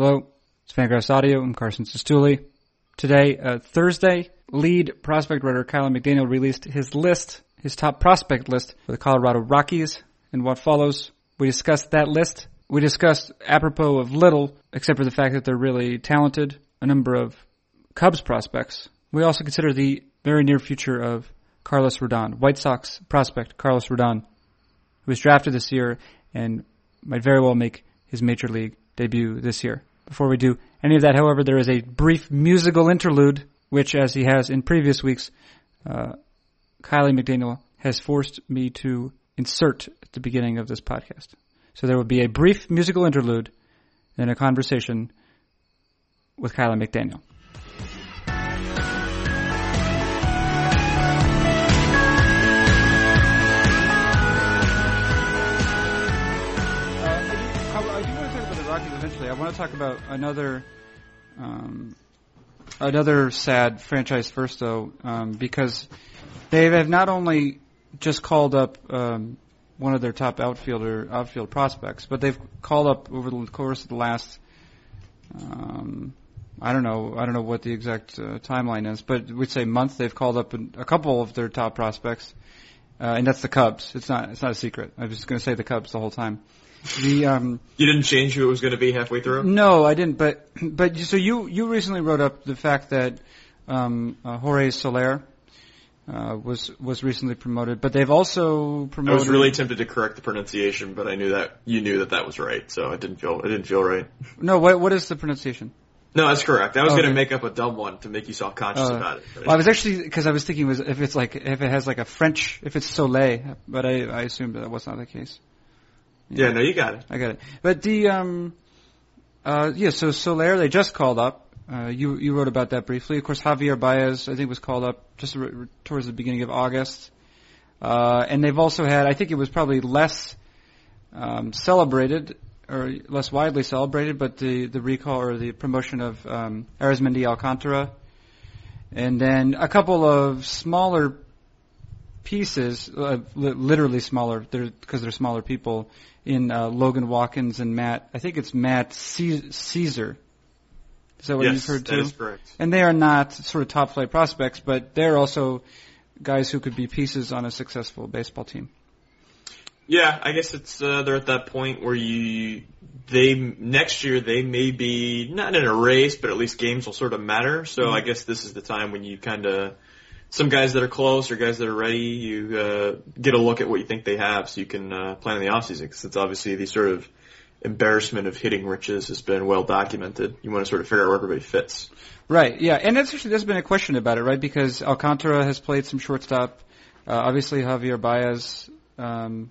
Hello, it's Fangraphs Audio. I'm Carson Cistulli. Today, uh, Thursday, lead prospect writer Kiley McDaniel released his list, his top prospect list for the Colorado Rockies. And what follows, we discussed that list. We discussed apropos of little, except for the fact that they're really talented, a number of Cubs prospects. We also consider the very near future of Carlos Rodon, White Sox prospect Carlos Rodon, who was drafted this year and might very well make his major league debut this year. Before we do any of that, however, there is a brief musical interlude, which, as he has in previous weeks, uh, Kiley McDaniel has forced me to insert at the beginning of this podcast. So there will be a brief musical interlude and a conversation with Kiley McDaniel. I want to talk about another um, another sad franchise first, though, um, because they have not only just called up um, one of their top outfielder outfield prospects, but they've called up over the course of the last. Um, I don't know. I don't know what the exact uh, timeline is, but we'd say month. They've called up a couple of their top prospects, uh, and that's the Cubs. It's not. It's not a secret. I was just going to say the Cubs the whole time. The um, you didn't change who it was going to be halfway through. No, I didn't. But but so you you recently wrote up the fact that um, uh, Jorge Soler uh, was was recently promoted, but they've also promoted. I was really tempted to correct the pronunciation, but I knew that you knew that that was right, so it didn't feel it didn't feel right. No, what what is the pronunciation? No, that's correct. I was going to make up a dumb one to make you self conscious uh, about it. Well, I was actually because I was thinking was if it's like if it has like a French if it's Soleil, but I I assumed that was not the case. Yeah, no, you got it. I got it. But the um, uh, yeah, so Soler they just called up. Uh, you you wrote about that briefly. Of course, Javier Baez I think was called up just towards the beginning of August. Uh, and they've also had I think it was probably less um, celebrated or less widely celebrated, but the the recall or the promotion of um, Arismendi Alcantara, and then a couple of smaller pieces, uh, li- literally smaller, because they're, they're smaller people in uh, Logan Watkins and Matt. I think it's Matt Szczur. Is that what yes, you've heard too? That is correct. And they are not sort of top flight prospects, but they're also guys who could be pieces on a successful baseball team. Yeah, I guess it's uh, they're at that point where you they next year they may be not in a race, but at least games will sort of matter. So mm-hmm. I guess this is the time when you kind of some guys that are close or guys that are ready, you uh, get a look at what you think they have, so you can uh, plan in the offseason. Because it's obviously the sort of embarrassment of hitting riches has been well documented. You want to sort of figure out where everybody fits. Right. Yeah, and that's actually there's been a question about it, right? Because Alcantara has played some shortstop. Uh, obviously, Javier Baez um,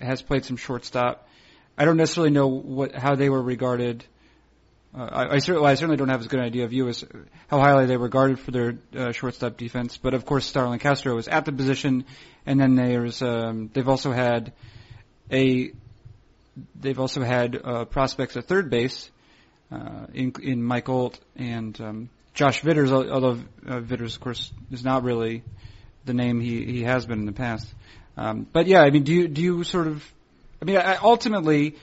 has played some shortstop. I don't necessarily know what how they were regarded uh, I, I, certainly, I certainly don't have as good an idea of you as how highly they regarded for their uh, shortstop defense. But of course, Starlin Castro was at the position, and then there's um, they've also had a they've also had uh, prospects at third base uh, in in Mike Olt and um, Josh Vitters. Although uh, Vitters, of course, is not really the name he he has been in the past. Um, but yeah, I mean, do you do you sort of I mean, I, ultimately,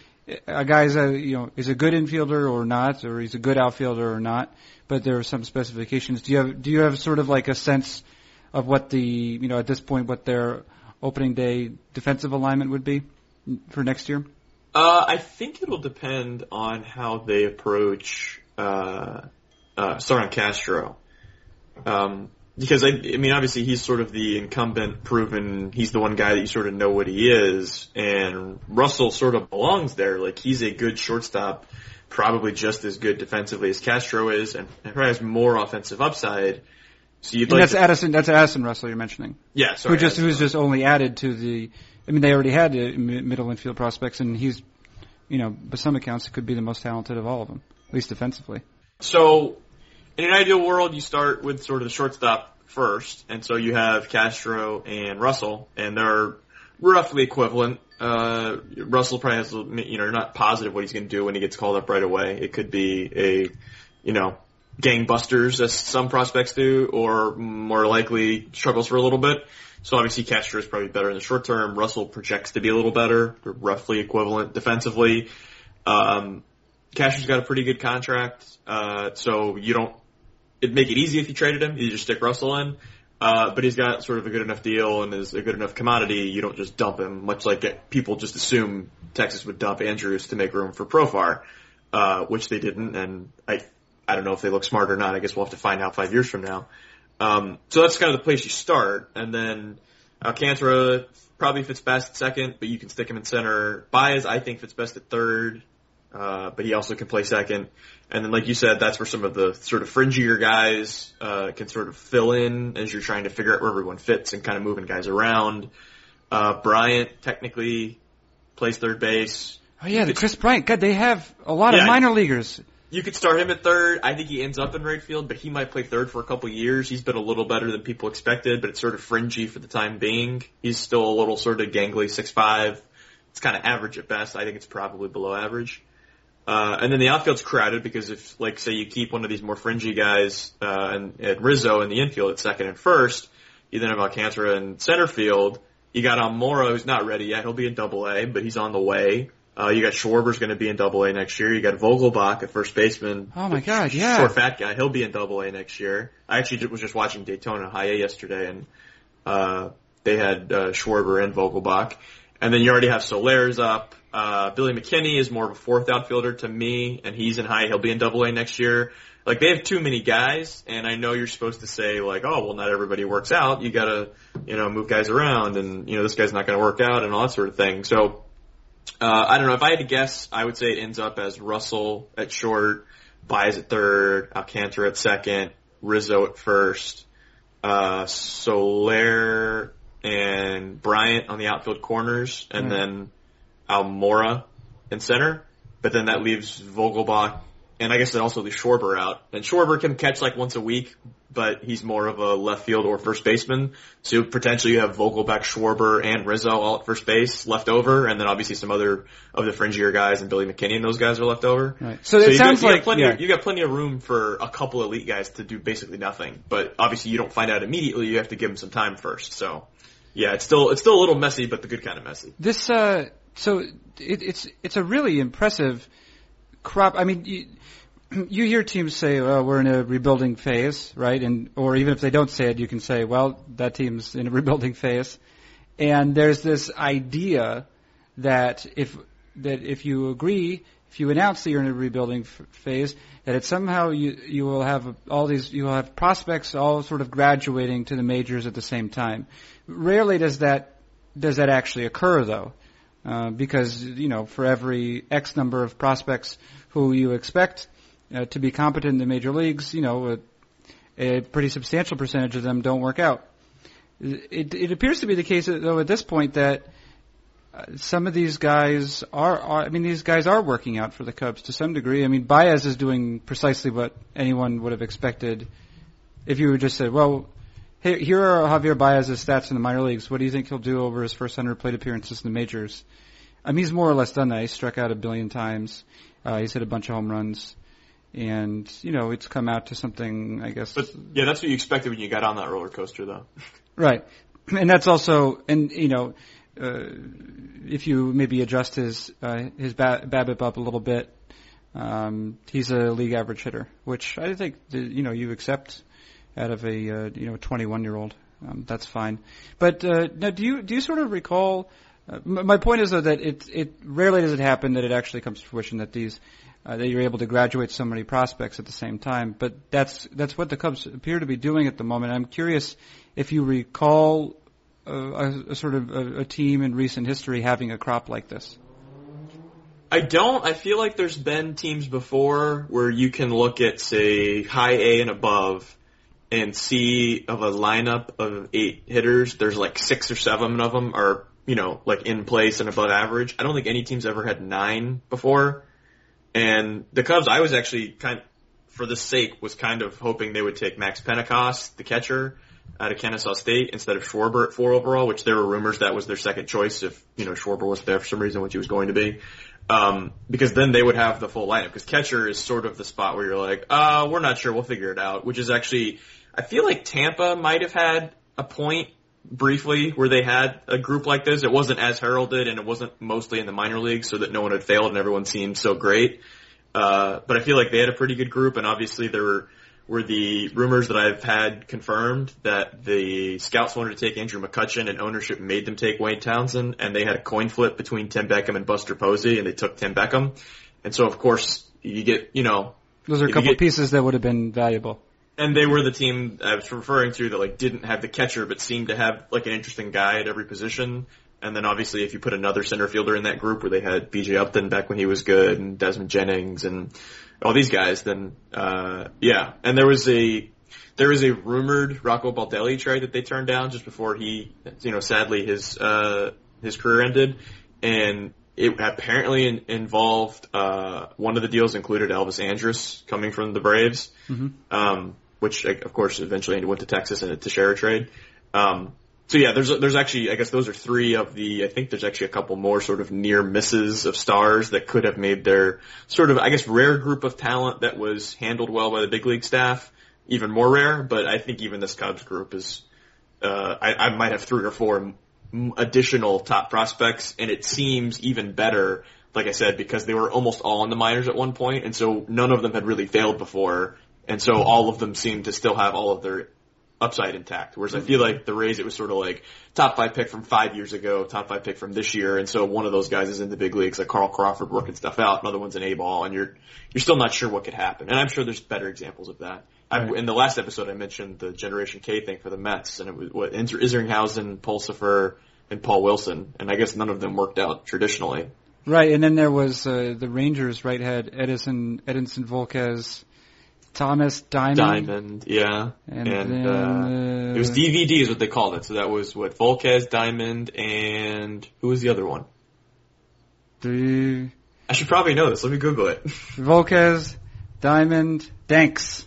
a guy's a you know is a good infielder or not, or he's a good outfielder or not. But there are some specifications. Do you have do you have sort of like a sense of what the you know at this point what their opening day defensive alignment would be for next year? Uh, I think it'll depend on how they approach uh, uh, Starlin Castro. Um, because I, I mean, obviously he's sort of the incumbent, proven. He's the one guy that you sort of know what he is, and Russell sort of belongs there. Like he's a good shortstop, probably just as good defensively as Castro is, and, probably has more offensive upside. So you'd and like that's to, Addison. That's Addison Russell you're mentioning. Yeah, sorry, who just who's just only added to the. I mean, they already had uh, middle infield prospects, and he's, you know, by some accounts, could be the most talented of all of them, at least defensively. So in an ideal world, you start with sort of the shortstop first, and so you have Castro and Russell, and they're roughly equivalent. Uh, Russell probably has, you know, you're not positive what he's going to do when he gets called up right away. It could be a, you know, gangbusters as some prospects do, or more likely struggles for a little bit. So obviously Castro is probably better in the short term. Russell projects to be a little better, They're roughly equivalent defensively. Um, Cashier's got a pretty good contract, uh, so you don't. It'd make it easy if you traded him. You just stick Russell in. Uh, but he's got sort of a good enough deal and is a good enough commodity. You don't just dump him, much like it, people just assume Texas would dump Andrus to make room for Profar, uh, which they didn't. And I, I don't know if they look smart or not. I guess we'll have to find out five years from now. Um, so that's kind of the place you start. And then Alcantara probably fits best at second, but you can stick him in center. Baez, I think fits best at third, uh, but he also can play second. And then, like you said, that's where some of the sort of fringier guys uh, can sort of fill in as you're trying to figure out where everyone fits and kind of moving guys around. Uh, Bryant technically plays third base. Oh yeah, the Kris Bryant. God, they have a lot Yeah, of minor leaguers. You could start him at third. I think he ends up in right field, but he might play third for a couple years. He's been a little better than people expected, but it's sort of fringy for the time being. He's still a little sort of gangly, six five. It's kind of average at best. I think it's probably below average. Uh, and then the outfield's crowded because if, like, say you keep one of these more fringy guys, uh, and, and Rizzo in the infield at second and first, you then have Alcantara in center field. You got Almora who's not ready yet. He'll be in double A, but he's on the way. Uh, you got Schwarber's going to be in double A next year. You got Vogelbach at first baseman. Oh my God, yeah. Short fat guy. He'll be in double A next year. I actually was just watching Daytona High A yesterday and, uh, they had, uh, Schwarber and Vogelbach. And then you already have Soler's up. Uh, Billy McKinney is more of a fourth outfielder to me, and he's in high. He'll be in double A next year. Like they have too many guys, and I know you're supposed to say like, oh, well, not everybody works out. You gotta, you know, move guys around, and you know, this guy's not gonna work out, and all that sort of thing. So, uh, I don't know. If I had to guess, I would say it ends up as Russell at short, Baez at third, Alcantara at second, Rizzo at first, uh, Soler and Bryant on the outfield corners, and Right. then Almora in center. But then that leaves Vogelbach, and I guess it also leaves Schwarber out. And Schwarber can catch like once a week, but he's more of a left field or first baseman. So potentially you have Vogelbach, Schwarber, and Rizzo all at first base left over, and then obviously some other of the fringier guys and Billy McKinney and those guys are left over. Right. So it sounds got, you like got plenty, yeah. of, you got plenty of room for a couple elite guys to do basically nothing. But obviously you don't find out immediately. You have to give them some time first. So yeah, it's still it's still a little messy, but the good kind of messy. This uh, so it, it's it's a really impressive crop. I mean, you, you hear teams say, "Well, we're in a rebuilding phase," right? And or even if they don't say it, you can say, "Well, that team's in a rebuilding phase." And there's this idea that if that if you agree, if you announce that you're in a rebuilding f- phase, that it somehow you you will have all these you will have prospects all sort of graduating to the majors at the same time. Rarely does that does that actually occur though, uh, because you know for every X number of prospects who you expect uh, to be competent in the major leagues, you know a, a pretty substantial percentage of them don't work out. It, it appears to be the case though at this point that uh, some of these guys are, are, I mean, these guys are working out for the Cubs to some degree. I mean, Baez is doing precisely what anyone would have expected if you would just said, well, here, here are Javier Baez's stats in the minor leagues. What do you think he'll do over his first 100 plate appearances in the majors? I mean, he's more or less done that. He's struck out a billion times. Uh, he's hit a bunch of home runs. And, you know, it's come out to something, I guess. But yeah, that's what you expected when you got on that roller coaster, though. Right. And that's also, and you know, uh, if you maybe adjust his uh, his ba- BABIP up a little bit, um, he's a league average hitter, which I think you know you accept out of a uh, you know 21 year old. Um, that's fine. But uh, now, do you do you sort of recall? Uh, my point is though that it it rarely does it happen that it actually comes to fruition that these uh, that you're able to graduate so many prospects at the same time. But that's that's what the Cubs appear to be doing at the moment. I'm curious if you recall uh, a, a sort of a, a team in recent history having a crop like this. I don't. I feel like there's been teams before where you can look at, say, high A and above and see of a lineup of eight hitters, there's like six or seven of them are, you know, like in place and above average. I don't think any team's ever had nine before. And the Cubs, I was actually kind of, for the sake, was kind of hoping they would take Max Pentecost, the catcher, out of Kennesaw State instead of Schwarber at four overall, which there were rumors that was their second choice if, you know, Schwarber was there for some reason, which he was going to be. Um, because then they would have the full lineup. Because catcher is sort of the spot where you're like, uh, we're not sure, we'll figure it out. Which is actually, I feel like Tampa might have had a point briefly where they had a group like this. It wasn't as heralded and it wasn't mostly in the minor leagues so that no one had failed and everyone seemed so great. Uh, but I feel like they had a pretty good group, and obviously there were, were the rumors that I've had confirmed that the scouts wanted to take Andrew McCutchen and ownership made them take Wade Townsend, and they had a coin flip between Tim Beckham and Buster Posey, and they took Tim Beckham. And so of course you get, you know, Those are a couple get- pieces that would have been valuable. And they were the team I was referring to that like didn't have the catcher but seemed to have like an interesting guy at every position. And then obviously if you put another center fielder in that group where they had BJ Upton back when he was good and Desmond Jennings and all these guys, then uh yeah. And there was a there was a rumored Rocco Baldelli trade that they turned down just before he you know, sadly his uh his career ended. And it apparently in, involved uh one of the deals included Elvis Andrus coming from the Braves um, which of course eventually went to Texas in a Teixeira trade. Um, so yeah, there's there's actually I guess those are three of the I think there's actually a couple more sort of near misses of stars that could have made their sort of I guess rare group of talent that was handled well by the big league staff even more rare. But I think even this Cubs group is uh, I, I might have three or four additional top prospects, and it seems even better. Like I said, because they were almost all in the minors at one point, and so none of them had really failed before, and so all of them seem to still have all of their upside intact. Whereas I feel like the Rays, it was sort of like top five pick from five years ago, top five pick from this year, and so one of those guys is in the big leagues, like Carl Crawford working stuff out, another one's an A ball, and you're you're still not sure what could happen. And I'm sure there's better examples of that. I, in the last episode, I mentioned the Generation K thing for the Mets, and it was what Isringhausen, Pulsipher, and Paul Wilson, and I guess none of them worked out traditionally. Right, and then there was uh, the Rangers right had Edison, Edinson Volquez, Thomas Diamond, Diamond, yeah, and, and, then uh, uh, it was DVD is what they called it. So that was what Volquez, Diamond, and who was the other one? the I should probably know this. Let me Google it. Volquez, Diamond, Danks,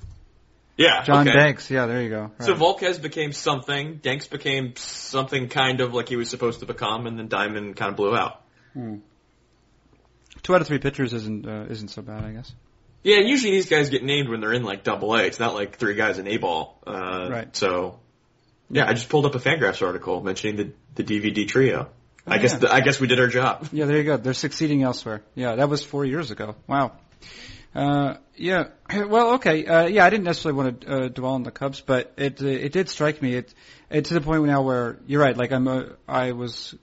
yeah, John okay. Danks. Yeah, there you go. So Right. Volquez became something. Danks became something kind of like he was supposed to become, and then Diamond kind of blew out. Two out of three pitchers isn't uh, isn't so bad, I guess. Yeah, and usually these guys get named when they're in like double A. It's not like three guys in A ball. Uh, Right. So, yeah, I just pulled up a Fangraphs article mentioning the the DVD trio. I Oh, guess the, I guess we did our job. Yeah, there you go. They're succeeding elsewhere. Yeah, that was four years ago. Wow. Uh, yeah. Well, okay. Uh, yeah, I didn't necessarily want to uh, dwell on the Cubs, but it uh, it did strike me. It, it to the point now where you're right. Like I'm a, I was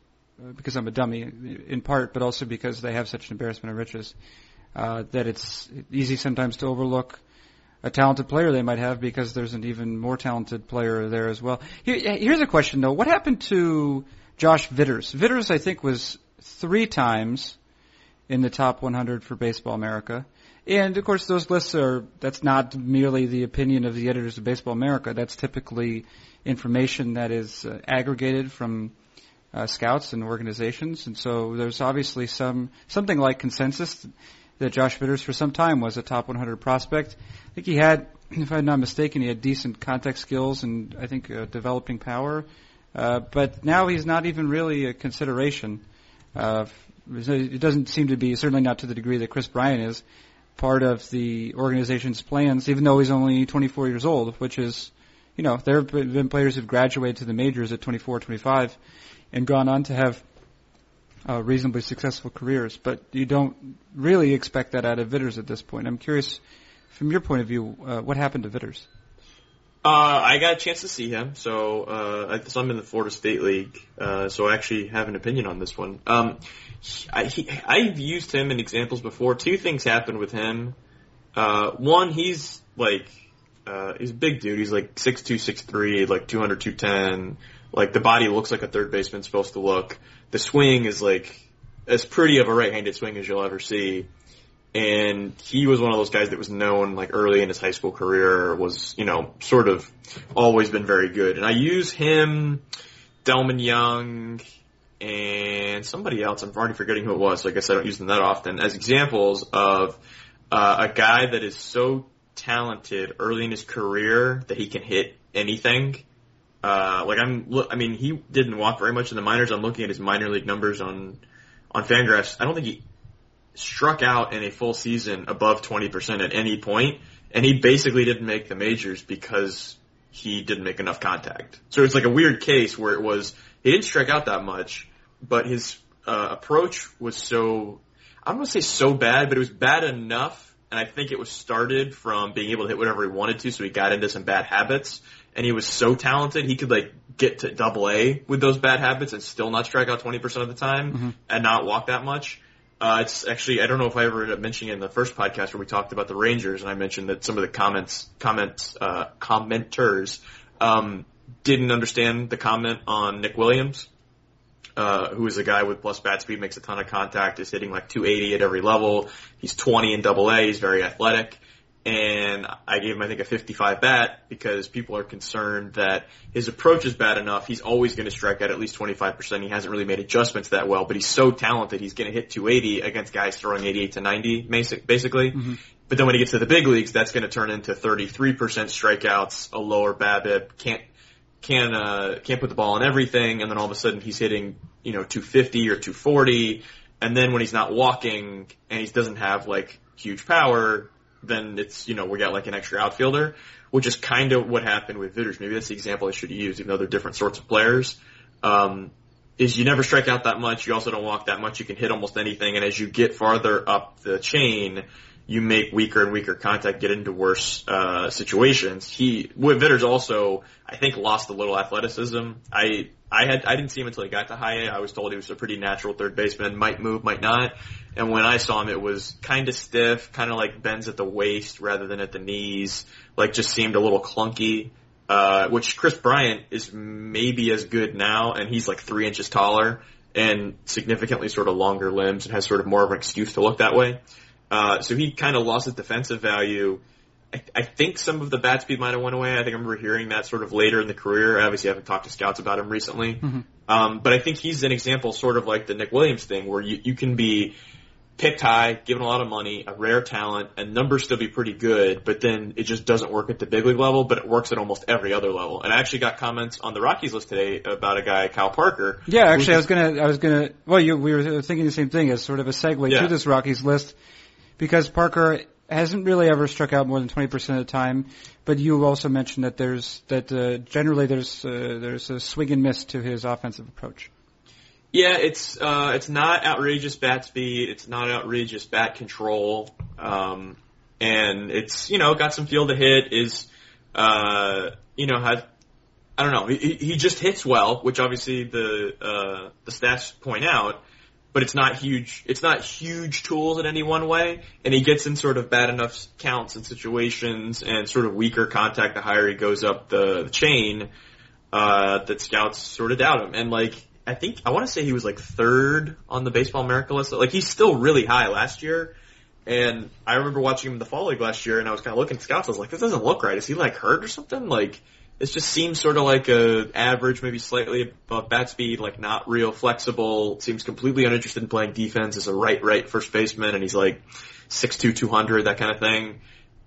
uh, because I'm a dummy in part, but also because they have such an embarrassment of riches uh, that it's easy sometimes to overlook a talented player they might have because there's an even more talented player there as well. Here, here's a question though: What happened to Josh Vitters? Vitters, I think, was three times in the top 100 for Baseball America. And of course, those lists are, that's not merely the opinion of the editors of Baseball America. That's typically information that is uh, aggregated from uh, scouts and organizations. And so there's obviously some, something like consensus that Josh Vitters for some time was a top 100 prospect. I think he had, if I'm not mistaken, he had decent contact skills and I think uh, developing power. Uh, but now he's not even really a consideration. Uh, it doesn't seem to be, certainly not to the degree that Kris Bryant is, part of the organization's plans, even though he's only 24 years old, which is, you know, there have been players who've graduated to the majors at 24, 25 and gone on to have uh, reasonably successful careers. But you don't really expect that out of Vitters at this point. I'm curious, from your point of view, uh, what happened to Vitters? Uh, I got a chance to see him, so uh, so I'm in the Florida State League, uh, so I actually have an opinion on this one. Um, I, he, I've used him in examples before. Two things happened with him. Uh, one, he's like, uh, he's a big dude. He's like six two, six three, like 200, 210. Like the body looks like a third baseman's supposed to look. The swing is like as pretty of a right-handed swing as you'll ever see. And he was one of those guys that was known like early in his high school career was you know sort of always been very good. And i use him Delmon Young and somebody else. I'm already forgetting who it was so i guess i don't use them that often as examples of uh, a guy that is so talented early in his career that he can hit anything uh, like I'm, look, I mean, he didn't walk very much in the minors. I'm looking at his minor league numbers on, on Fangraphs. I don't think he struck out in a full season above 20% at any point, and he basically didn't make the majors because he didn't make enough contact. So it's like a weird case where it was, he didn't strike out that much, but his, uh, approach was so, I don't want to say so bad, but it was bad enough and I think it was started from being able to hit whatever he wanted to, so he got into some bad habits. And he was so talented, he could like get to double A with those bad habits and still not strike out 20% of the time Mm-hmm. and not walk that much. Uh, it's actually, I don't know if I ever ended up mentioning it in the first podcast where we talked about the Rangers and I mentioned that some of the comments, comments, uh, commenters, um, didn't understand the comment on Nick Williams, uh, who is a guy with plus bat speed, makes a ton of contact, is hitting like 280 at every level. He's 20 in double A, he's very athletic. And I gave him, I think, a 55 bat because people are concerned that his approach is bad enough. He's always going to strike out at least 25%. He hasn't really made adjustments that well, but he's so talented. He's going to hit 280 against guys throwing 88 to 90, basic- basically. But then when he gets to the big leagues, that's going to turn into 33% strikeouts, a lower BABIP, can't can uh, can't put the ball on everything, and then all of a sudden he's hitting you know 250 or 240, and then when he's not walking and he doesn't have like huge power, then it's you know we got like an extra outfielder, which is kind of what happened with Vitters. Maybe that's the example I should use, even though they're different sorts of players. Um, is you never strike out that much, you also don't walk that much, you can hit almost anything, and as you get farther up the chain, you make weaker and weaker contact, get into worse uh, situations. He with Vitters also, I think, lost a little athleticism. I I had I didn't see him until he got to high A. I was told he was a pretty natural third baseman, might move, might not. And when I saw him, it was kind of stiff, kind of like bends at the waist rather than at the knees. Like just seemed a little clunky. Uh, which Kris Bryant is maybe as good now, and he's like three inches taller and significantly sort of longer limbs and has sort of more of an excuse to look that way. Uh, so he kind of lost his defensive value. I, I think some of the bat speed might have went away. I think I remember hearing that sort of later in the career. I obviously haven't talked to scouts about him recently. Um, but I think he's an example sort of like the Nick Williams thing where you, you can be picked high, given a lot of money, a rare talent, and numbers still be pretty good, but then it just doesn't work at the big league level, but it works at almost every other level. And I actually got comments on the Rockies list today about a guy, Kyle Parker. Yeah, actually, I was gonna, I was gonna. Well, you, we were thinking the same thing as sort of a segue Yeah. to this Rockies list, because Parker hasn't really ever struck out more than twenty percent of the time. But you also mentioned that there's that uh, generally there's uh, there's a swing and miss to his offensive approach. Yeah, it's uh, it's not outrageous bat speed. It's not outrageous bat control, um, and it's you know got some feel to hit. Is uh, you know has I don't know. He, he just hits well, which obviously the uh, the stats point out. But it's not huge. It's not huge tools in any one way, and he gets in sort of bad enough counts and situations, and sort of weaker contact the higher he goes up the, the chain uh, that scouts sort of doubt him. And like, I think I want to say he was like third on the Baseball America list. Like, he's still really high last year. And I remember watching him in the fall league last year, and I was kind of looking at scouts. I was like, this doesn't look right. Is he like hurt or something? Like, this just seems sort of like a average, maybe slightly above bat speed, like not real flexible. Seems completely uninterested in playing defense as a right, right first baseman, and he's like six two, two hundred, that kind of thing.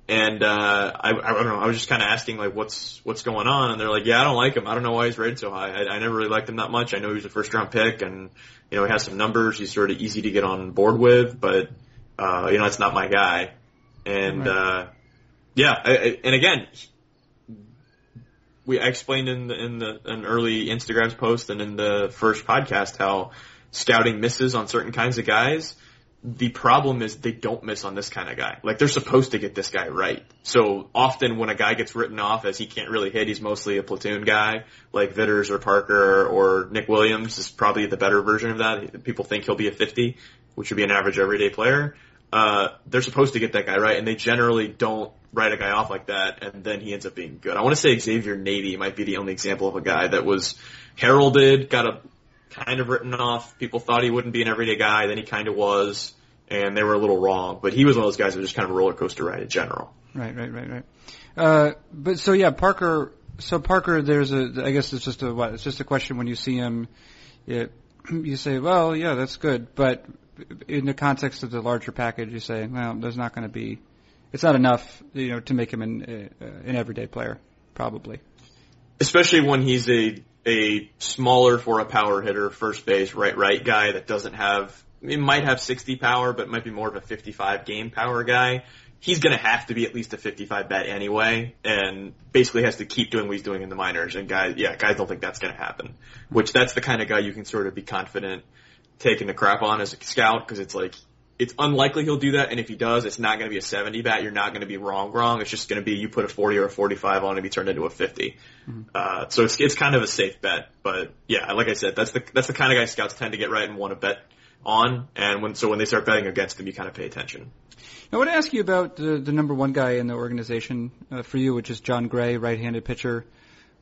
And uh, I, I don't know. I was just kind of asking like, what's what's going on? And they're like, yeah, I don't like him. I don't know why he's rated so high. I, I never really liked him that much. I know he was a first round pick, and you know he has some numbers. He's sort of easy to get on board with, but uh, you know it's not my guy. And uh, yeah, I, I, and again, we explained in the, in the an early Instagraphs post and in the first podcast how scouting misses on certain kinds of guys. The problem is they don't miss on this kind of guy. Like they're supposed to get this guy right. So often when a guy gets written off as he can't really hit, he's mostly a platoon guy, like Vitters or Parker or Nick Williams is probably the better version of that. People think he'll be a 50, which would be an average everyday player. Uh, they're supposed to get that guy right, and they generally don't write a guy off like that, and then he ends up being good. I want to say Xavier Nady might be the only example of a guy that was heralded, got a kind of written off. People thought he wouldn't be an everyday guy, then he kind of was, and they were a little wrong. But he was one of those guys that was just kind of a roller coaster ride in general. Right, right, right, right. Uh, but so yeah, Parker. So Parker, there's a. I guess it's just a what? It's just a question when you see him. It, you say, well, yeah, that's good, but in the context of the larger package, you say, well, there's not going to be. It's not enough, you know, to make him an uh, an everyday player, probably. especially when he's a a smaller for a power hitter, first base, right right guy that doesn't have it might have 60 power, but might be more of a 55 game power guy. He's gonna have to be at least a 55 bet anyway, and basically has to keep doing what he's doing in the minors. And guys, yeah, guys don't think that's gonna happen. Which that's the kind of guy you can sort of be confident taking the crap on as a scout because it's like it's unlikely he'll do that, and if he does, it's not going to be a 70 bat. You're not going to be wrong, wrong. It's just going to be you put a 40 or a 45 on and be turned into a 50. Mm-hmm. Uh, so it's it's kind of a safe bet, but yeah, like I said, that's the that's the kind of guy scouts tend to get right and want to bet on, and when so when they start betting against him, you kind of pay attention. I want to ask you about the, the number one guy in the organization uh, for you, which is Jon Gray, right-handed pitcher,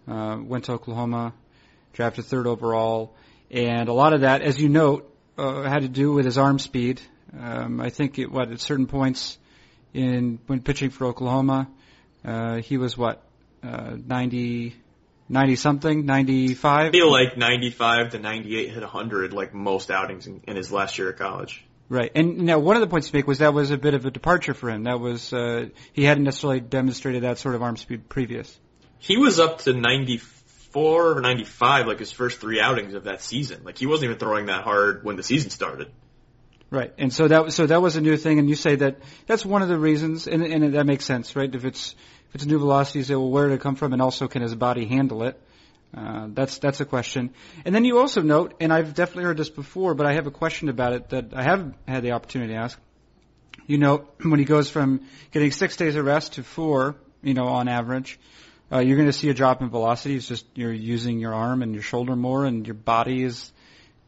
uh, went to Oklahoma, drafted third overall, and a lot of that, as you note, uh, had to do with his arm speed. Um, I think it, what at certain points in when pitching for Oklahoma, uh, he was what uh, 90, 90 something, 95. I feel like 95 to 98 hit 100 like most outings in, in his last year at college. Right, and now one of the points to make was that was a bit of a departure for him. That was uh, he hadn't necessarily demonstrated that sort of arm speed previous. He was up to 94 or 95 like his first three outings of that season. Like he wasn't even throwing that hard when the season started. Right, and so that so that was a new thing, and you say that that's one of the reasons, and, and that makes sense, right? If it's if it's new velocity, say, well, where did it come from, and also can his body handle it? Uh, that's that's a question. And then you also note, and I've definitely heard this before, but I have a question about it that I haven't had the opportunity to ask. You know, when he goes from getting six days of rest to four, you know, on average, uh, you're going to see a drop in velocity. It's just you're using your arm and your shoulder more, and your body is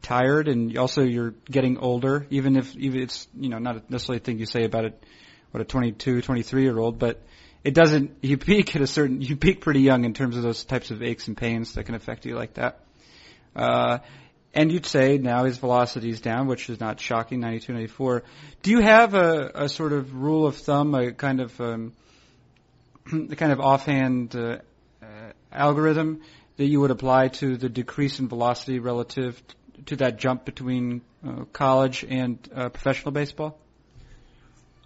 tired, and also you're getting older. Even if even it's you know not necessarily a thing you say about it, what a 22, 23 year old, but it doesn't. You peak at a certain. You peak pretty young in terms of those types of aches and pains that can affect you like that. Uh, and you'd say now his velocity is down, which is not shocking, 92, 94. Do you have a, a sort of rule of thumb, a kind of um, a kind of offhand uh, uh, algorithm that you would apply to the decrease in velocity relative to that jump between uh, college and uh, professional baseball?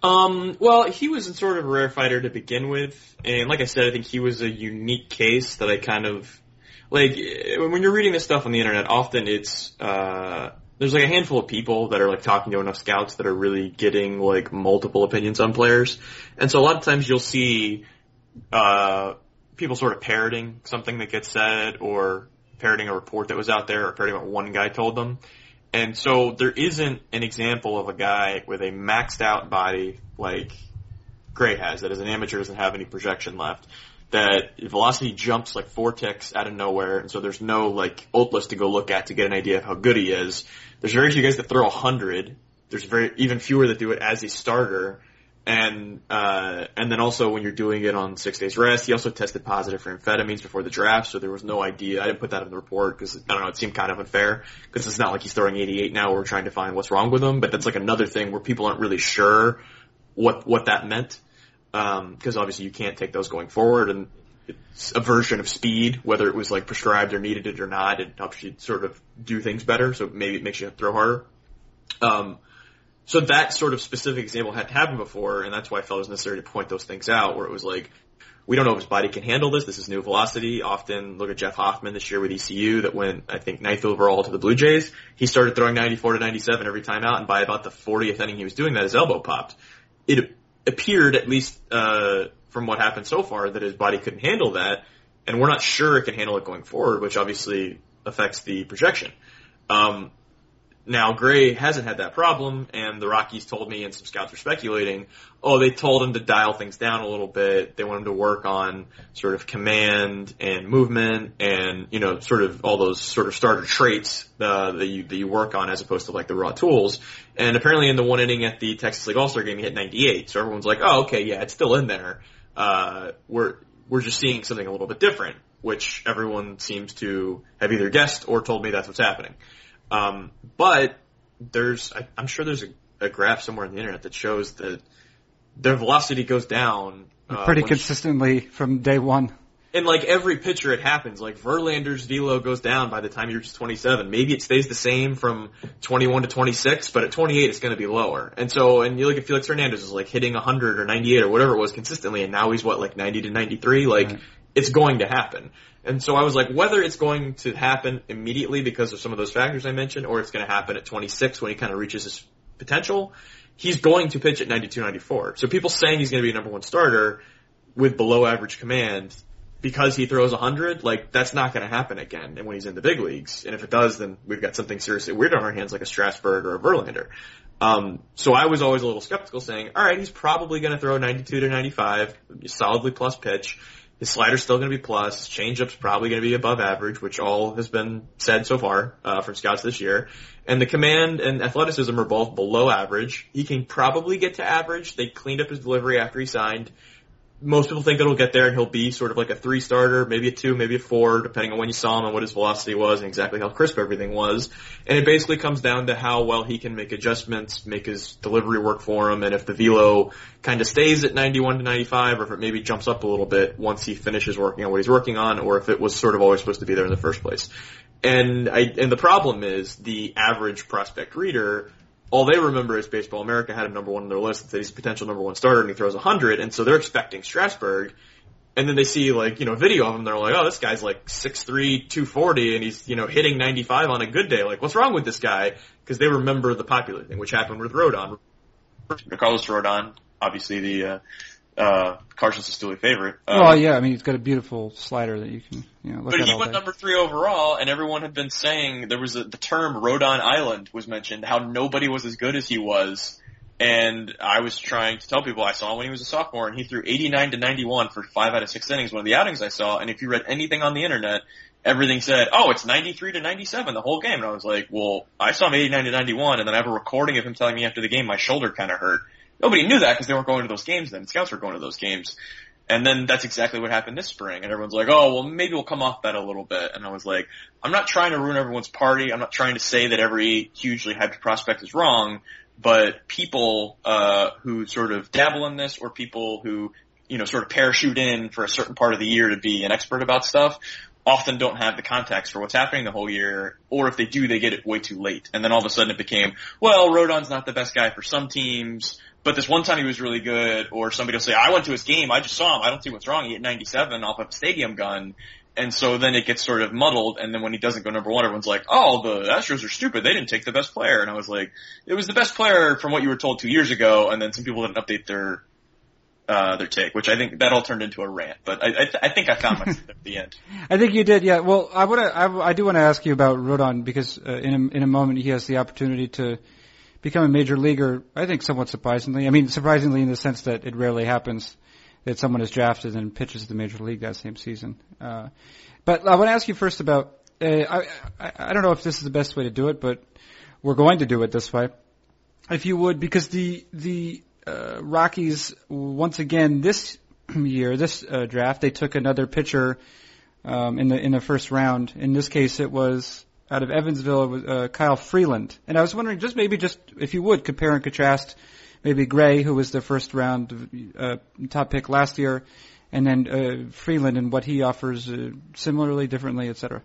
Um, well, he was sort of a rare fighter to begin with, and like I said, I think he was a unique case that I kind of like when you're reading this stuff on the internet. Often it's uh, there's like a handful of people that are like talking to enough scouts that are really getting like multiple opinions on players, and so a lot of times you'll see uh, people sort of parroting something that gets said or parroting a report that was out there or parroting what one guy told them. And so there isn't an example of a guy with a maxed out body like Gray has that as an amateur doesn't have any projection left. That velocity jumps like four ticks out of nowhere, and so there's no like old list to go look at to get an idea of how good he is. There's very few guys that throw a hundred. There's very even fewer that do it as a starter and uh, and then also when you're doing it on six days rest, he also tested positive for amphetamines before the draft, so there was no idea. I didn't put that in the report because I don't know, it seemed kind of unfair because it's not like he's throwing 88 now. We're trying to find what's wrong with him, but that's like another thing where people aren't really sure what what that meant because um, obviously you can't take those going forward and. It's a version of speed, whether it was like prescribed or needed it or not. It helps you sort of do things better, so maybe it makes you throw harder. Um, so that sort of specific example had happened before, and that's why I felt it was necessary to point those things out, where it was like, we don't know if his body can handle this. This is new velocity. Often look at Jeff Hoffman this year with ECU that went, I think, ninth overall to the Blue Jays. He started throwing 94 to 97 every time out, and by about the 40th inning he was doing that, his elbow popped. It appeared, at least uh, from what happened so far, that his body couldn't handle that, and we're not sure it can handle it going forward, which obviously affects the projection. Um, now Gray hasn't had that problem, and the Rockies told me, and some scouts were speculating, oh, they told him to dial things down a little bit. They want him to work on sort of command and movement, and you know, sort of all those sort of starter traits uh, that you that you work on as opposed to like the raw tools. And apparently, in the one inning at the Texas League All Star game, he hit 98. So everyone's like, oh, okay, yeah, it's still in there. Uh, we're we're just seeing something a little bit different, which everyone seems to have either guessed or told me that's what's happening. Um, but there's, I, I'm sure there's a, a graph somewhere on the internet that shows that their velocity goes down uh, pretty consistently from day one. And like every pitcher, it happens. Like Verlander's velo goes down by the time you're just 27. Maybe it stays the same from 21 to 26, but at 28 it's going to be lower. And so, and you look at Felix Hernandez is like hitting 100 or 98 or whatever it was consistently, and now he's what like 90 to 93. Like right. It's going to happen. And so I was like, whether it's going to happen immediately because of some of those factors I mentioned, or it's going to happen at 26 when he kind of reaches his potential, he's going to pitch at 92, 94. So people saying he's going to be a number one starter with below average command because he throws 100, like that's not going to happen again and when he's in the big leagues. And if it does, then we've got something seriously weird on our hands like a Strasburg or a Verlander. Um, so I was always a little skeptical saying, all right, he's probably going to throw 92 to 95, solidly plus pitch. His slider's still going to be plus. His changeup's probably going to be above average, which all has been said so far uh, from scouts this year. And the command and athleticism are both below average. He can probably get to average. They cleaned up his delivery after he signed most people think that he'll get there and he'll be sort of like a three starter, maybe a two, maybe a four, depending on when you saw him and what his velocity was and exactly how crisp everything was. And it basically comes down to how well he can make adjustments, make his delivery work for him, and if the velo kind of stays at 91 to 95, or if it maybe jumps up a little bit once he finishes working on what he's working on, or if it was sort of always supposed to be there in the first place. And I, and the problem is the average prospect reader all they remember is Baseball America had him number one on their list and said he's a potential number one starter and he throws 100, and so they're expecting Strasburg. And then they see like, you know, video of him, they're like, oh, this guy's like 6'3", 240, and he's, you know, hitting 95 on a good day. Like, what's wrong with this guy? Because they remember the popular thing, which happened with Rodon. Carlos Rodon, obviously the, uh, uh, Carson Cistulli favorite. Um, well, yeah, I mean, he's got a beautiful slider that you can, you know, look at. but at he went day. number three overall, and everyone had been saying there was a, the term Rodon Island was mentioned, how nobody was as good as he was. And I was trying to tell people I saw him when he was a sophomore, and he threw 89 to 91 for five out of six innings. One of the outings I saw, and if you read anything on the internet, everything said, "Oh, it's 93 to 97 the whole game." And I was like, "Well, I saw him 89 to 91, and then I have a recording of him telling me after the game my shoulder kind of hurt." Nobody knew that because they weren't going to those games then. Scouts were going to those games. And then that's exactly what happened this spring. And everyone's like, oh, well, maybe we'll come off that a little bit. And I was like, I'm not trying to ruin everyone's party. I'm not trying to say that every hugely hyped prospect is wrong. But people, uh, who sort of dabble in this or people who, you know, sort of parachute in for a certain part of the year to be an expert about stuff often don't have the context for what's happening the whole year, or if they do, they get it way too late. And then all of a sudden it became, well, Rodon's not the best guy for some teams but this one time he was really good, or somebody will say, I went to his game, I just saw him, I don't see what's wrong, he hit 97 off a stadium gun. And so then it gets sort of muddled, and then when he doesn't go number one, everyone's like, oh, the Astros are stupid, they didn't take the best player. And I was like, it was the best player from what you were told two years ago, and then some people didn't update their, uh, their take, which I think that all turned into a rant, but I, I, th- I think I found myself at the end. I think you did, yeah. Well, I would, I, I do want to ask you about Rodon because uh, in a, in a moment he has the opportunity to become a major leaguer, I think somewhat surprisingly. I mean, surprisingly in the sense that it rarely happens that someone is drafted and pitches the major league that same season. Uh, but I want to ask you first about, uh, I, I, I don't know if this is the best way to do it, but we're going to do it this way. If you would, because the, the, uh, Rockies, once again, this year, this uh, draft, they took another pitcher, um, in the, in the first round. In this case, it was, out of Evansville, uh, Kyle Freeland. And I was wondering, just maybe just if you would compare and contrast, maybe Gray, who was the first round uh, top pick last year, and then uh, Freeland and what he offers uh, similarly, differently, etc.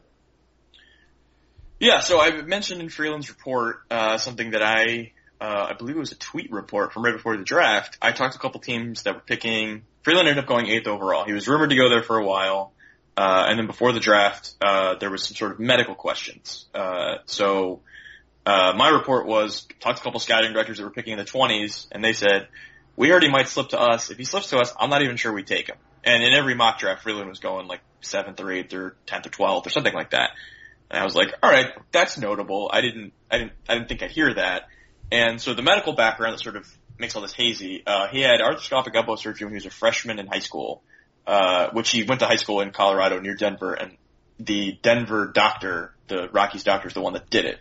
Yeah, so I mentioned in Freeland's report uh, something that I uh, I believe it was a tweet report from right before the draft. I talked to a couple teams that were picking. Freeland ended up going eighth overall. He was rumored to go there for a while. Uh, and then before the draft, uh, there was some sort of medical questions. Uh, so, uh, my report was talked to a couple scouting directors that were picking in the 20s, and they said, we already might slip to us. If he slips to us, I'm not even sure we take him. And in every mock draft, Freeland was going like 7th or 8th or 10th or 12th or something like that. And I was like, alright, that's notable. I didn't, I didn't, I didn't think I'd hear that. And so the medical background that sort of makes all this hazy, uh, he had arthroscopic elbow surgery when he was a freshman in high school uh, which he went to high school in Colorado near Denver, and the Denver doctor, the Rockies doctor, is the one that did it.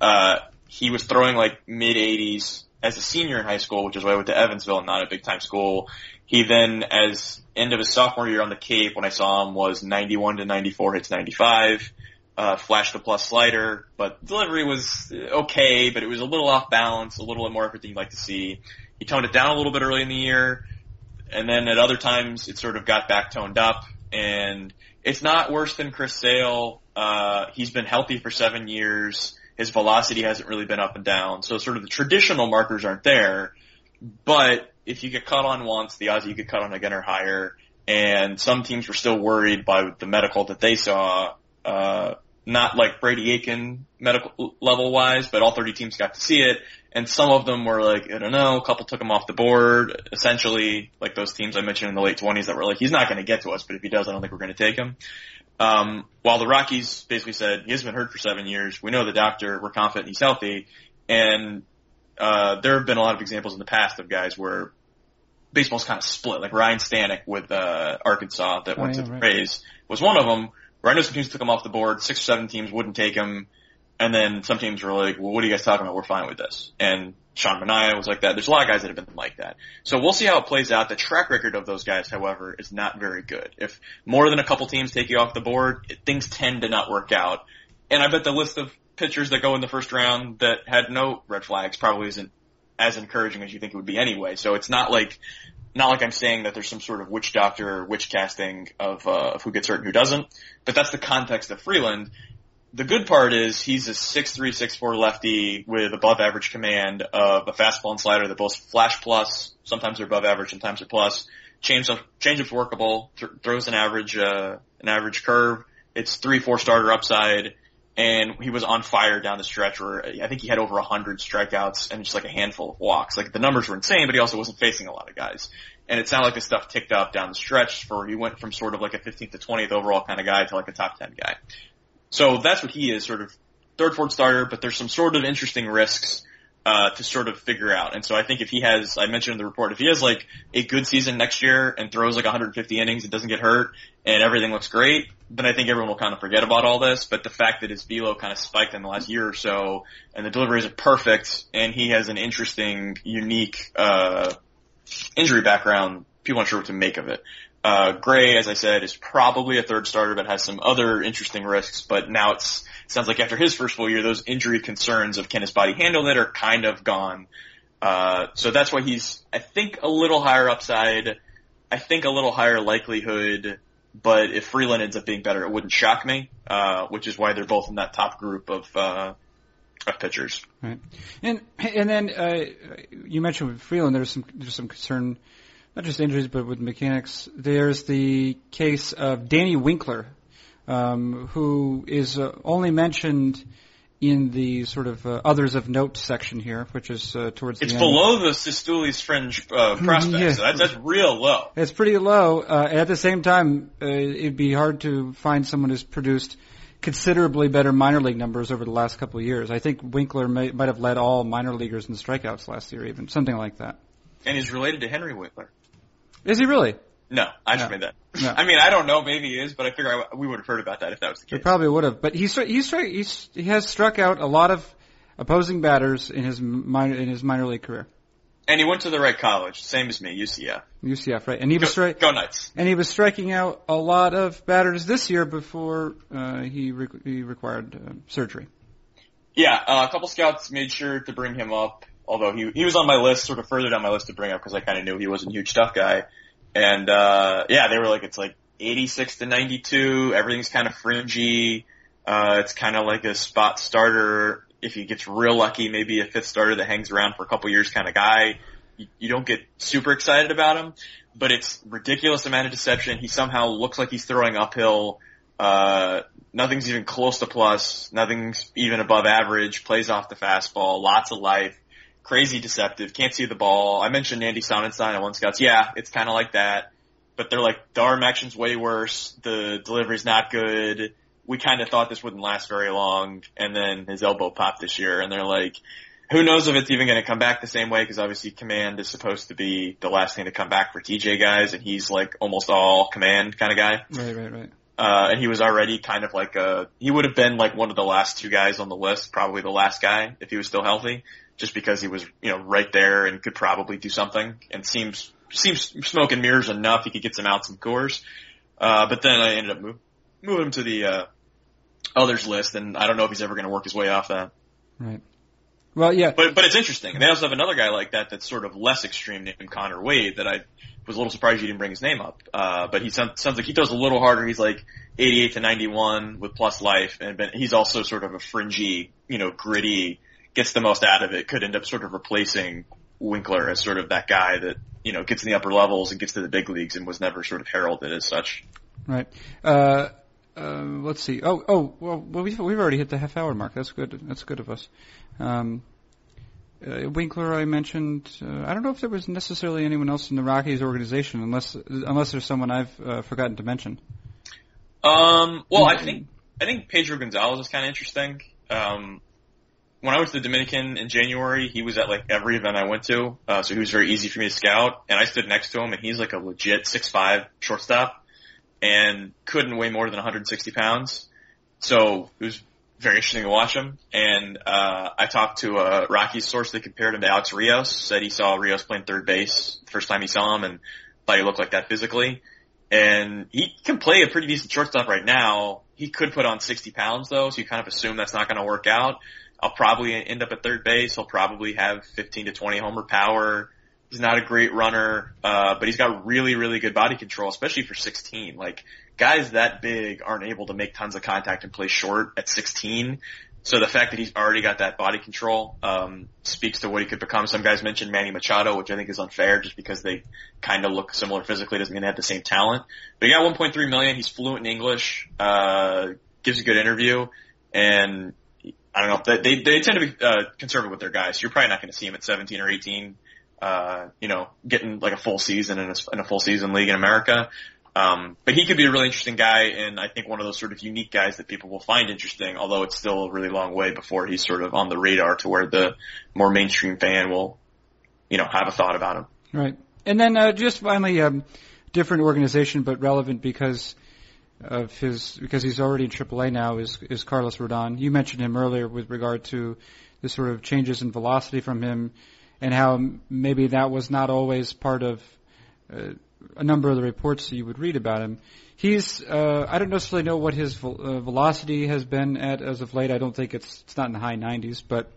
Uh, he was throwing like mid 80s as a senior in high school, which is why I went to Evansville, and not a big time school. He then, as end of his sophomore year on the Cape, when I saw him, was 91 to 94, hits 95. Uh, flashed the plus slider, but delivery was okay, but it was a little off balance, a little bit more than you'd like to see. He toned it down a little bit early in the year and then at other times it sort of got back toned up and it's not worse than Chris Sale. Uh, he's been healthy for seven years. His velocity hasn't really been up and down. So sort of the traditional markers aren't there. But if you get caught on once, the odds you get caught on again are higher. And some teams were still worried by the medical that they saw, uh, not like Brady Aiken medical level wise, but all 30 teams got to see it and some of them were like, I don't know, a couple took him off the board. Essentially, like those teams I mentioned in the late 20s that were like, he's not going to get to us, but if he does, I don't think we're going to take him. Um, while the Rockies basically said, he hasn't been hurt for seven years. We know the doctor. We're confident he's healthy. And Uh, there have been a lot of examples in the past of guys where baseball's kind of split. Like Ryan Stanek with uh, Arkansas that Oh, went yeah, to the right. Rays was one of them. Some teams took him off the board. Six or seven teams wouldn't take him, and then some teams were like, "Well, what are you guys talking about? We're fine with this." And Sean Manaea was like that. There's a lot of guys that have been like that. So we'll see how it plays out. The track record of those guys, however, is not very good. If more than a couple teams take you off the board, it, things tend to not work out. And I bet the list of pitchers that go in the first round that had no red flags probably isn't as encouraging as you think it would be anyway. So it's not like not like I'm saying that there's some sort of witch doctor or witch casting of, uh, of who gets hurt and who doesn't, but that's the context of Freeland. The good part is he's a 6'3", 6'4", lefty with above average command of a fastball and slider that both flash plus, sometimes they're above average, sometimes they're plus. Change up, change up's workable, th- throws an average, uh, an average curve. It's three, four starter upside and he was on fire down the stretch where I think he had over a hundred strikeouts and just like a handful of walks. Like the numbers were insane, but he also wasn't facing a lot of guys. And it sounded like the stuff ticked up down the stretch for he went from sort of like a 15th to 20th overall kind of guy to like a top 10 guy. So that's what he is, sort of third, fourth starter, but there's some sort of interesting risks uh, to sort of figure out. And so I think if he has, I mentioned in the report, if he has like a good season next year and throws like 150 innings and doesn't get hurt and everything looks great, then I think everyone will kind of forget about all this. But the fact that his velo kind of spiked in the last year or so and the deliveries are perfect and he has an interesting, unique, uh, injury background, people aren't sure what to make of it. Uh, Gray, as I said, is probably a third starter, but has some other interesting risks. But now it's sounds like after his first full year, those injury concerns of can his body handle it are kind of gone. Uh, so that's why he's, I think, a little higher upside. I think a little higher likelihood. But if Freeland ends up being better, it wouldn't shock me. Uh, which is why they're both in that top group of uh, of pitchers. Right. And and then uh, you mentioned with Freeland, there's some there's some concern, not just injuries, but with mechanics. There's the case of Danny Winkler, um, who is uh, only mentioned in the sort of uh, others of note section here, which is uh, towards It's the end. below the Cistulli's fringe uh, prospect. Yeah. So that's, that's real low. It's pretty low. Uh, at the same time, uh, it'd be hard to find someone who's produced considerably better minor league numbers over the last couple of years. I think Winkler may, might have led all minor leaguers in strikeouts last year, even something like that. And he's related to Henry Winkler. Is he really? No, I just No. made that. No. I mean, I don't know. Maybe he is, but I figure I, we would have heard about that if that was the case. He probably would have, but he's he's he's he has struck out a lot of opposing batters in his minor in his minor league career. And he went to the right college, same as me, UCF. UCF, right? And he was Go, stri- go Knights. and he was striking out a lot of batters this year before uh, he re- he required uh, surgery. Yeah, uh, a couple scouts made sure to bring him up, although he he was on my list, sort of further down my list to bring up because I kind of knew he wasn't a huge stuff guy. And uh yeah, they were like, it's like 86 to 92. Everything's kind of fringy. Uh, it's kind of like a spot starter. If he gets real lucky, maybe a fifth starter that hangs around for a couple years kind of guy. You, you don't get super excited about him, but it's ridiculous amount of deception. He somehow looks like he's throwing uphill. Uh, nothing's even close to plus. Nothing's even above average. Plays off the fastball. Lots of life. Crazy deceptive. Can't see the ball. I mentioned Andy Sonnanstine at one scouts. Yeah, it's kind of like that. But they're like, the arm action's way worse. The delivery's not good. We kind of thought this wouldn't last very long. And then his elbow popped this year. And they're like, who knows if it's even going to come back the same way? Because obviously command is supposed to be the last thing to come back for TJ guys. And he's like almost all command kind of guy. Right, right, right. Uh, and he was already kind of like a, he would have been like one of the last two guys on the list, probably the last guy if he was still healthy, just because he was, you know, right there and could probably do something and seems, seems smoke and mirrors enough. He could get some outs and cores. Uh, but then I ended up move, moving him to the, uh, others list and I don't know if he's ever going to work his way off that. Right. Well, yeah. But, but it's interesting. And they also have another guy like that that's sort of less extreme named Konner Wade that I was a little surprised you didn't bring his name up. Uh, but he sounds, sounds like he does a little harder. He's like 88 to 91 with plus life and but he's also sort of a fringy, you know, gritty, gets the most out of it, could end up sort of replacing Winkler as sort of that guy that, you know, gets in the upper levels and gets to the big leagues and was never sort of heralded as such. Right. Uh, uh, let's see. Oh, oh, well, we've, we've already hit the half hour mark. That's good. That's good of us. Um, uh, Winkler, I mentioned. Uh, I don't know if there was necessarily anyone else in the Rockies organization, unless unless there's someone I've uh, forgotten to mention. Um, well, I think I think Pedro Gonzalez is kind of interesting. Um, when I to the Dominican in January, he was at like every event I went to, uh, so he was very easy for me to scout. And I stood next to him, and he's like a legit six five shortstop, and couldn't weigh more than 160 pounds. So it was very interesting to watch him. And uh, I talked to a Rockies source that compared him to Alex Rios. Said he saw Rios playing third base first time he saw him, and thought he looked like that physically. And he can play a pretty decent shortstop right now. He could put on 60 pounds though, so you kind of assume that's not going to work out. I'll probably end up at third base. He'll probably have 15 to 20 homer power. He's not a great runner, uh, but he's got really, really good body control, especially for 16. Like guys that big aren't able to make tons of contact and play short at 16. So the fact that he's already got that body control um, speaks to what he could become. Some guys mentioned Manny Machado, which I think is unfair, just because they kind of look similar physically doesn't mean they have the same talent. But he got 1.3 million. He's fluent in English, uh, gives a good interview, and I don't know. They they tend to be uh, conservative with their guys. You're probably not going to see him at 17 or 18. Uh, you know, getting like a full season in a, in a full season league in America. Um, but he could be a really interesting guy, and I think one of those sort of unique guys that people will find interesting. Although it's still a really long way before he's sort of on the radar to where the more mainstream fan will, you know, have a thought about him. Right. And then uh, just finally, um, different organization but relevant because of his because he's already in AAA now is is Carlos Rodon. You mentioned him earlier with regard to the sort of changes in velocity from him, and how maybe that was not always part of uh, a number of the reports that you would read about him. He's uh, I don't necessarily know what his vel- uh, velocity has been at as of late. I don't think it's it's not in the high 90s, but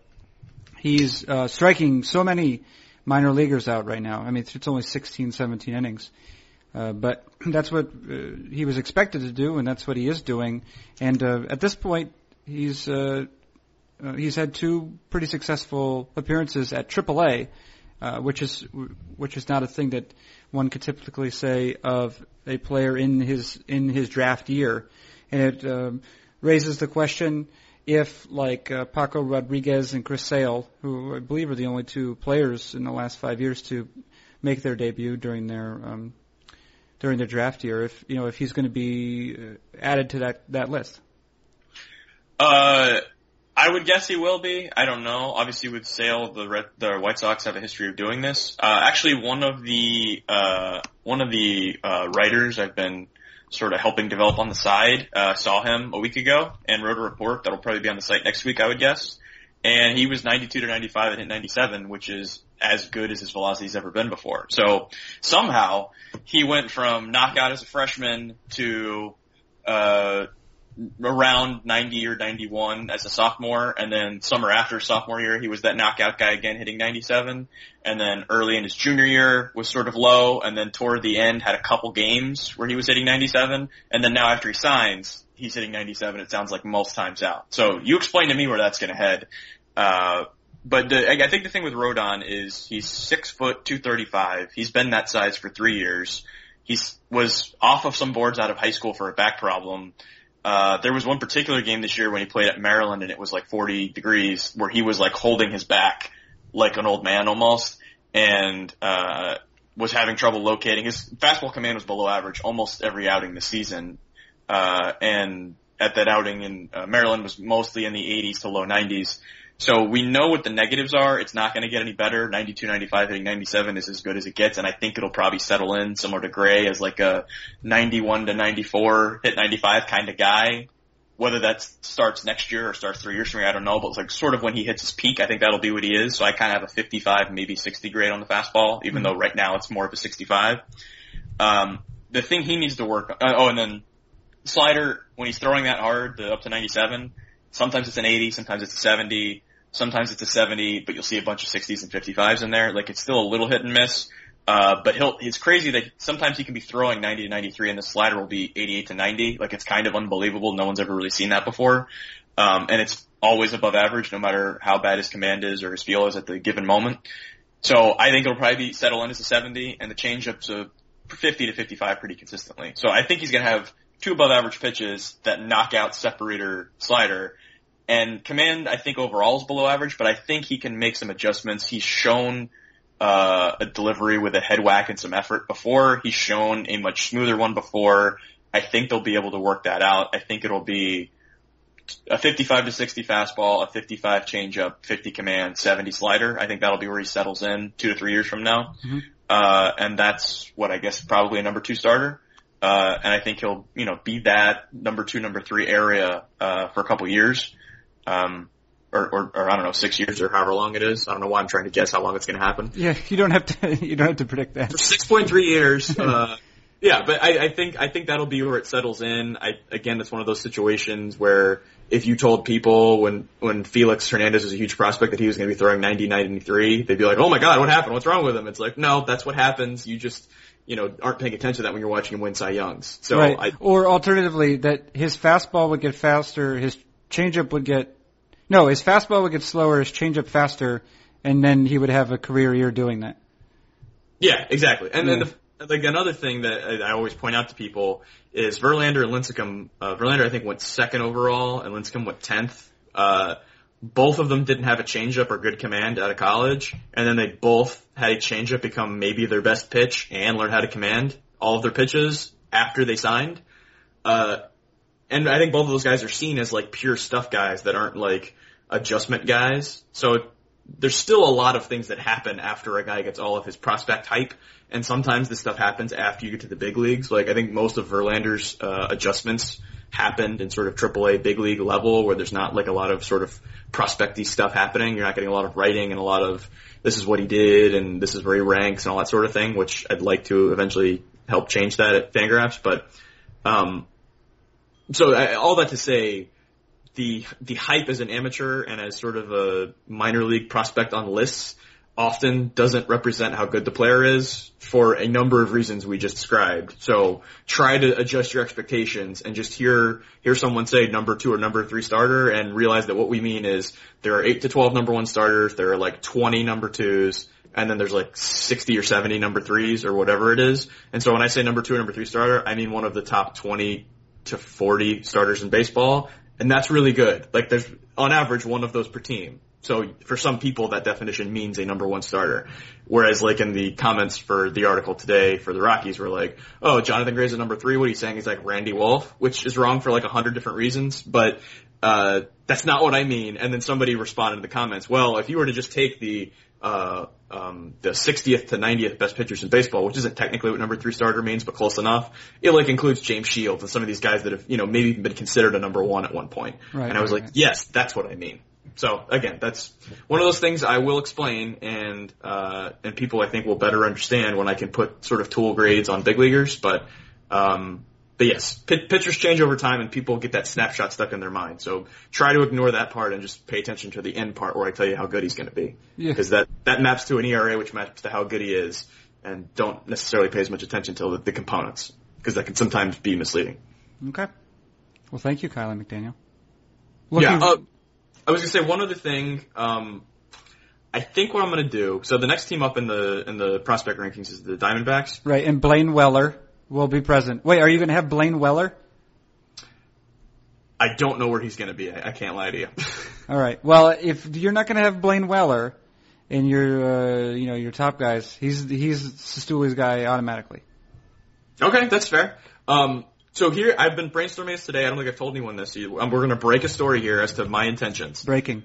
he's uh, striking so many minor leaguers out right now. I mean, it's only 16, 17 innings. Uh, but that's what uh, he was expected to do, and that's what he is doing. And uh, at this point, he's uh, uh, he's had two pretty successful appearances at AAA, uh, which is which is not a thing that one could typically say of a player in his in his draft year, and it um, raises the question if like uh, Paco Rodriguez and Chris Sale, who I believe are the only two players in the last five years to make their debut during their um, during their draft year, if you know if he's going to be uh, added to that that list. Uh, I would guess he will be. I don't know. Obviously, with Sale, the Red, the White Sox have a history of doing this. Uh, actually, one of the uh, one of the uh, writers I've been sort of helping develop on the side uh, saw him a week ago and wrote a report that'll probably be on the site next week. I would guess. And he was 92 to 95 and hit 97, which is as good as his velocity's ever been before. So somehow he went from knockout as a freshman to uh, around 90 or 91 as a sophomore, and then summer after sophomore year, he was that knockout guy again, hitting 97. And then early in his junior year was sort of low, and then toward the end had a couple games where he was hitting 97, and then now after he signs, he's hitting 97. It sounds like most times out. So you explain to me where that's going to head. Uh, but the, I think the thing with Rodon is he's six foot two thirty five. He's been that size for three years. He was off of some boards out of high school for a back problem. Uh, there was one particular game this year when he played at Maryland and it was like 40 degrees where he was like holding his back like an old man almost and, uh, was having trouble locating. His fastball command was below average almost every outing this season. Uh, and at that outing in uh, Maryland was mostly in the 80s to low 90s. So we know what the negatives are. It's not going to get any better. 92, 95, hitting 97 is as good as it gets, and I think it'll probably settle in similar to Gray as like a 91 to 94, hit 95 kind of guy. Whether that starts next year or starts three years from here, I don't know, but it's like sort of when he hits his peak, I think that'll be what he is. So I kind of have a 55, maybe 60 grade on the fastball, even mm-hmm. though right now it's more of a 65. Um, the thing he needs to work, uh, oh, and then slider, when he's throwing that hard, the up to 97, sometimes it's an 80, sometimes it's a 70 Sometimes it's a 70, but you'll see a bunch of 60s and 55s in there. Like it's still a little hit and miss. Uh, but he'll, it's crazy that sometimes he can be throwing 90 to 93 and the slider will be 88 to 90. Like it's kind of unbelievable. No one's ever really seen that before. Um, and it's always above average no matter how bad his command is or his feel is at the given moment. So I think it'll probably be settle in as a 70 and the changeup's a 50 to 55 pretty consistently. So I think he's going to have two above average pitches that knock out separator slider and command, I think overall is below average, but I think he can make some adjustments. He's shown uh, a delivery with a head whack and some effort before. He's shown a much smoother one before. I think they'll be able to work that out. I think it'll be a 55 to 60 fastball, a 55 changeup, 50 command, 70 slider. I think that'll be where he settles in two to three years from now. Mm-hmm. Uh, and that's what I guess probably a number two starter. Uh, and I think he'll, you know, be that number two, number three area, uh, for a couple years. Um, or, or, or I don't know, six years or however long it is. I don't know why I'm trying to guess how long it's going to happen. Yeah, you don't have to. You don't have to predict that. For 6.3 years, uh, yeah, but I, I think I think that'll be where it settles in. I again, it's one of those situations where if you told people when when Felix Hernandez was a huge prospect that he was going to be throwing 90, 93, they'd be like, "Oh my God, what happened? What's wrong with him?" It's like, no, that's what happens. You just you know aren't paying attention to that when you're watching him win Cy Youngs. So right. I, or alternatively, that his fastball would get faster, his changeup would get no, his fastball would get slower, his changeup faster, and then he would have a career year doing that. yeah, exactly. And Yeah. then the, like another thing that I, always point out to people is Verlander and Lincecum. Uh, Verlander I think went second overall, and Lincecum went tenth. Uh, both of them didn't have a changeup or good command out of college, and then they both had a changeup become maybe their best pitch and learn how to command all of their pitches after they signed. Uh, and I think both of those guys are seen as like pure stuff guys that aren't like adjustment guys. So there's still a lot of things that happen after a guy gets all of his prospect hype, and sometimes this stuff happens after you get to the big leagues. Like I think most of Verlander's uh, adjustments happened in sort of AAA big league level, where there's not like a lot of sort of prospecty stuff happening. You're not getting a lot of writing and a lot of this is what he did and this is where he ranks and all that sort of thing, which I'd like to eventually help change that at Fangraphs. But um, so I, all that to say, the the hype as an amateur and as sort of a minor league prospect on lists often doesn't represent how good the player is for a number of reasons we just described. So try to adjust your expectations and just hear hear someone say number two or number three starter and realize that what we mean is there are eight to twelve number one starters, there are like twenty number twos, and then there's like 60 or 70 number threes or whatever it is. And so when I say number two or number three starter, I mean one of the top 20 to 40 starters in baseball. And that's really good. Like there's on average one of those per team. So for some people that definition means a number one starter. Whereas like in the comments for the article today for the Rockies were like, oh, Jonathan Gray's a number three. What he's saying is like Randy Wolf, which is wrong for like a hundred different reasons. But, uh, that's not what I mean. And then somebody responded in the comments, well, if you were to just take the, uh, um, the 60th to 90th best pitchers in baseball, which isn't technically what number three starter means, but close enough. It like includes James Shields and some of these guys that have, you know, maybe even been considered a number one at one point. Right, and I was right, like, right. yes, that's what I mean. So again, that's one of those things I will explain and, uh, and people I think will better understand when I can put sort of tool grades on big leaguers, but, um, but yes, pit- pitchers change over time and people get that snapshot stuck in their mind. So try to ignore that part and just pay attention to the end part where I tell you how good he's going to be. Yeah. Because that, that maps to an ERA which maps to how good he is and don't necessarily pay as much attention to the, the components because that can sometimes be misleading. Okay. Well, thank you, Kiley McDaniel. yeah. Uh, I was gonna say one other thing. Um, I think what I'm gonna do. So the next team up in the in the prospect rankings is the Diamondbacks. right, and Blayne Weller will be present. Wait, are you going to have Blayne Weller? I don't know where he's gonna be. I, I can't lie to you. All right. Well, if you're not going to have Blayne Weller in your, uh, you know, your top guys, he's he's Cistulli's guy automatically. okay, that's fair. Um, so here I've been brainstorming this today. I don't think I've told anyone this. Um, We're gonna break a story here as to my intentions. Breaking.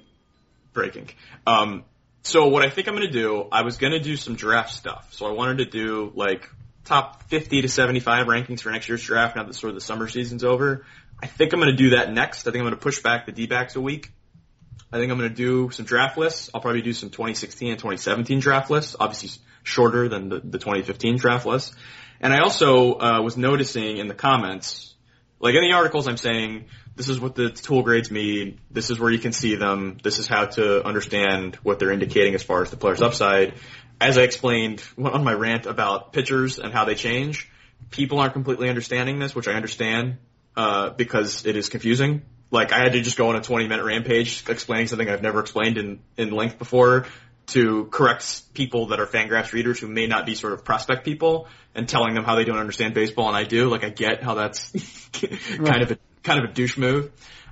breaking. Um, so what I think I'm going to do, I was going to do some draft stuff. So I wanted to do like top 50 to 75 rankings for next year's draft now that sort of the summer season's over. I think I'm going to do that next. I think I'm going to push back the D-backs a week. I think I'm going to do some draft lists. I'll probably do some 2016 and 2017 draft lists, obviously shorter than the, the 2015 draft lists. And I also uh, was noticing in the comments, like in the articles, I'm saying this is what the tool grades mean. This is where you can see them. This is how to understand what they're indicating as far as the player's upside. As I explained on my rant about pitchers and how they change, people aren't completely understanding this, which I understand uh, because it is confusing. Like I had to just go on a 20 minute rampage explaining something I've never explained in, in length before to correct people that are Fangraphs readers who may not be sort of prospect people and telling them how they don't understand baseball and I do. Like I get how that's kind of a kind of a douche move.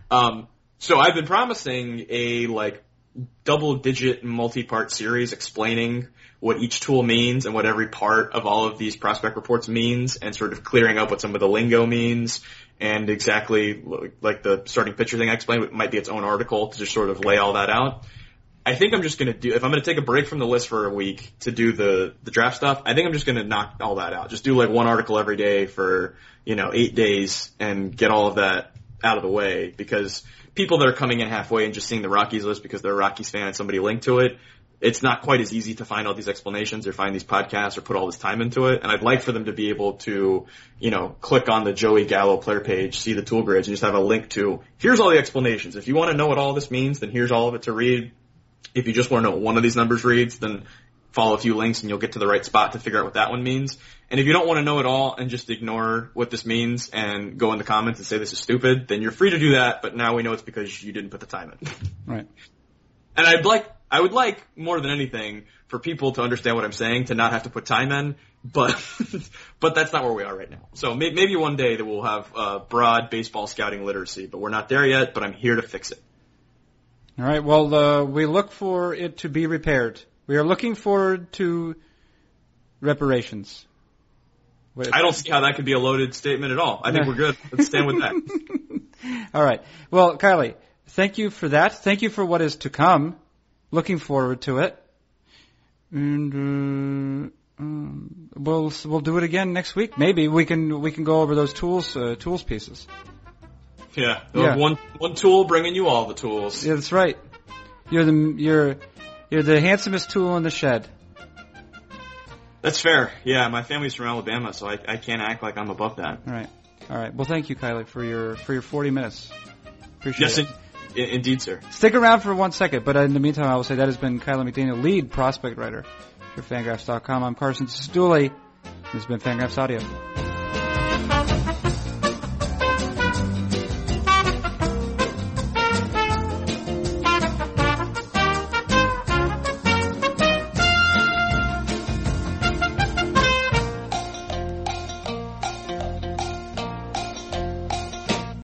Um, so I've been promising a like double digit multi part series explaining what each tool means and what every part of all of these prospect reports means and sort of clearing up what some of the lingo means and exactly like the starting pitcher thing I explained, might be its own article to just sort of lay all that out. I think I'm just gonna do if I'm gonna take a break from the list for a week to do the the draft stuff. I think I'm just gonna knock all that out. Just do like one article every day for you know eight days and get all of that out of the way because people that are coming in halfway and just seeing the Rockies list because they're a Rockies fan and somebody linked to it, it's not quite as easy to find all these explanations or find these podcasts or put all this time into it. And I'd like for them to be able to, you know, click on the Joey Gallo player page, see the tool grids, and just have a link to, here's all the explanations. If you want to know what all this means, then here's all of it to read. If you just want to know what one of these numbers reads, then follow a few links and you'll get to the right spot to figure out what that one means. And if you don't want to know it all and just ignore what this means and go in the comments and say this is stupid, then you're free to do that, but now we know it's because you didn't put the time in. Right. And I'd like, I would like more than anything for people to understand what I'm saying, to not have to put time in, but, but that's not where we are right now. So may, maybe one day that we'll have uh, broad baseball scouting literacy, but we're not there yet, but I'm here to fix it. All right. Well, uh, we look for it to be repaired. We are looking forward to reparations. Wait, I don't see how that could be a loaded statement at all. I think we're good. Let's stand with that. All right. Well, Kiley, thank you for that. Thank you for what is to come. Looking forward to it. And uh, um, we'll we'll do it again next week. Maybe we can we can go over those tools uh, tools pieces. Yeah. Yeah. One one tool bringing you all the tools. Yeah, that's right. You're the you're you're the handsomest tool in the shed. That's fair. Yeah, my family's from Alabama, so I, I can't act like I'm above that. All right. All right. Well, thank you, Kiley, for your for your 40 minutes. Appreciate Yes, it. In, in, indeed, sir. Stick around for one second, but in the meantime, I will say that has been Kiley McDaniel, lead prospect writer for Fangraphs.com. I'm Carson Cistulli. This has been Fangraphs Audio.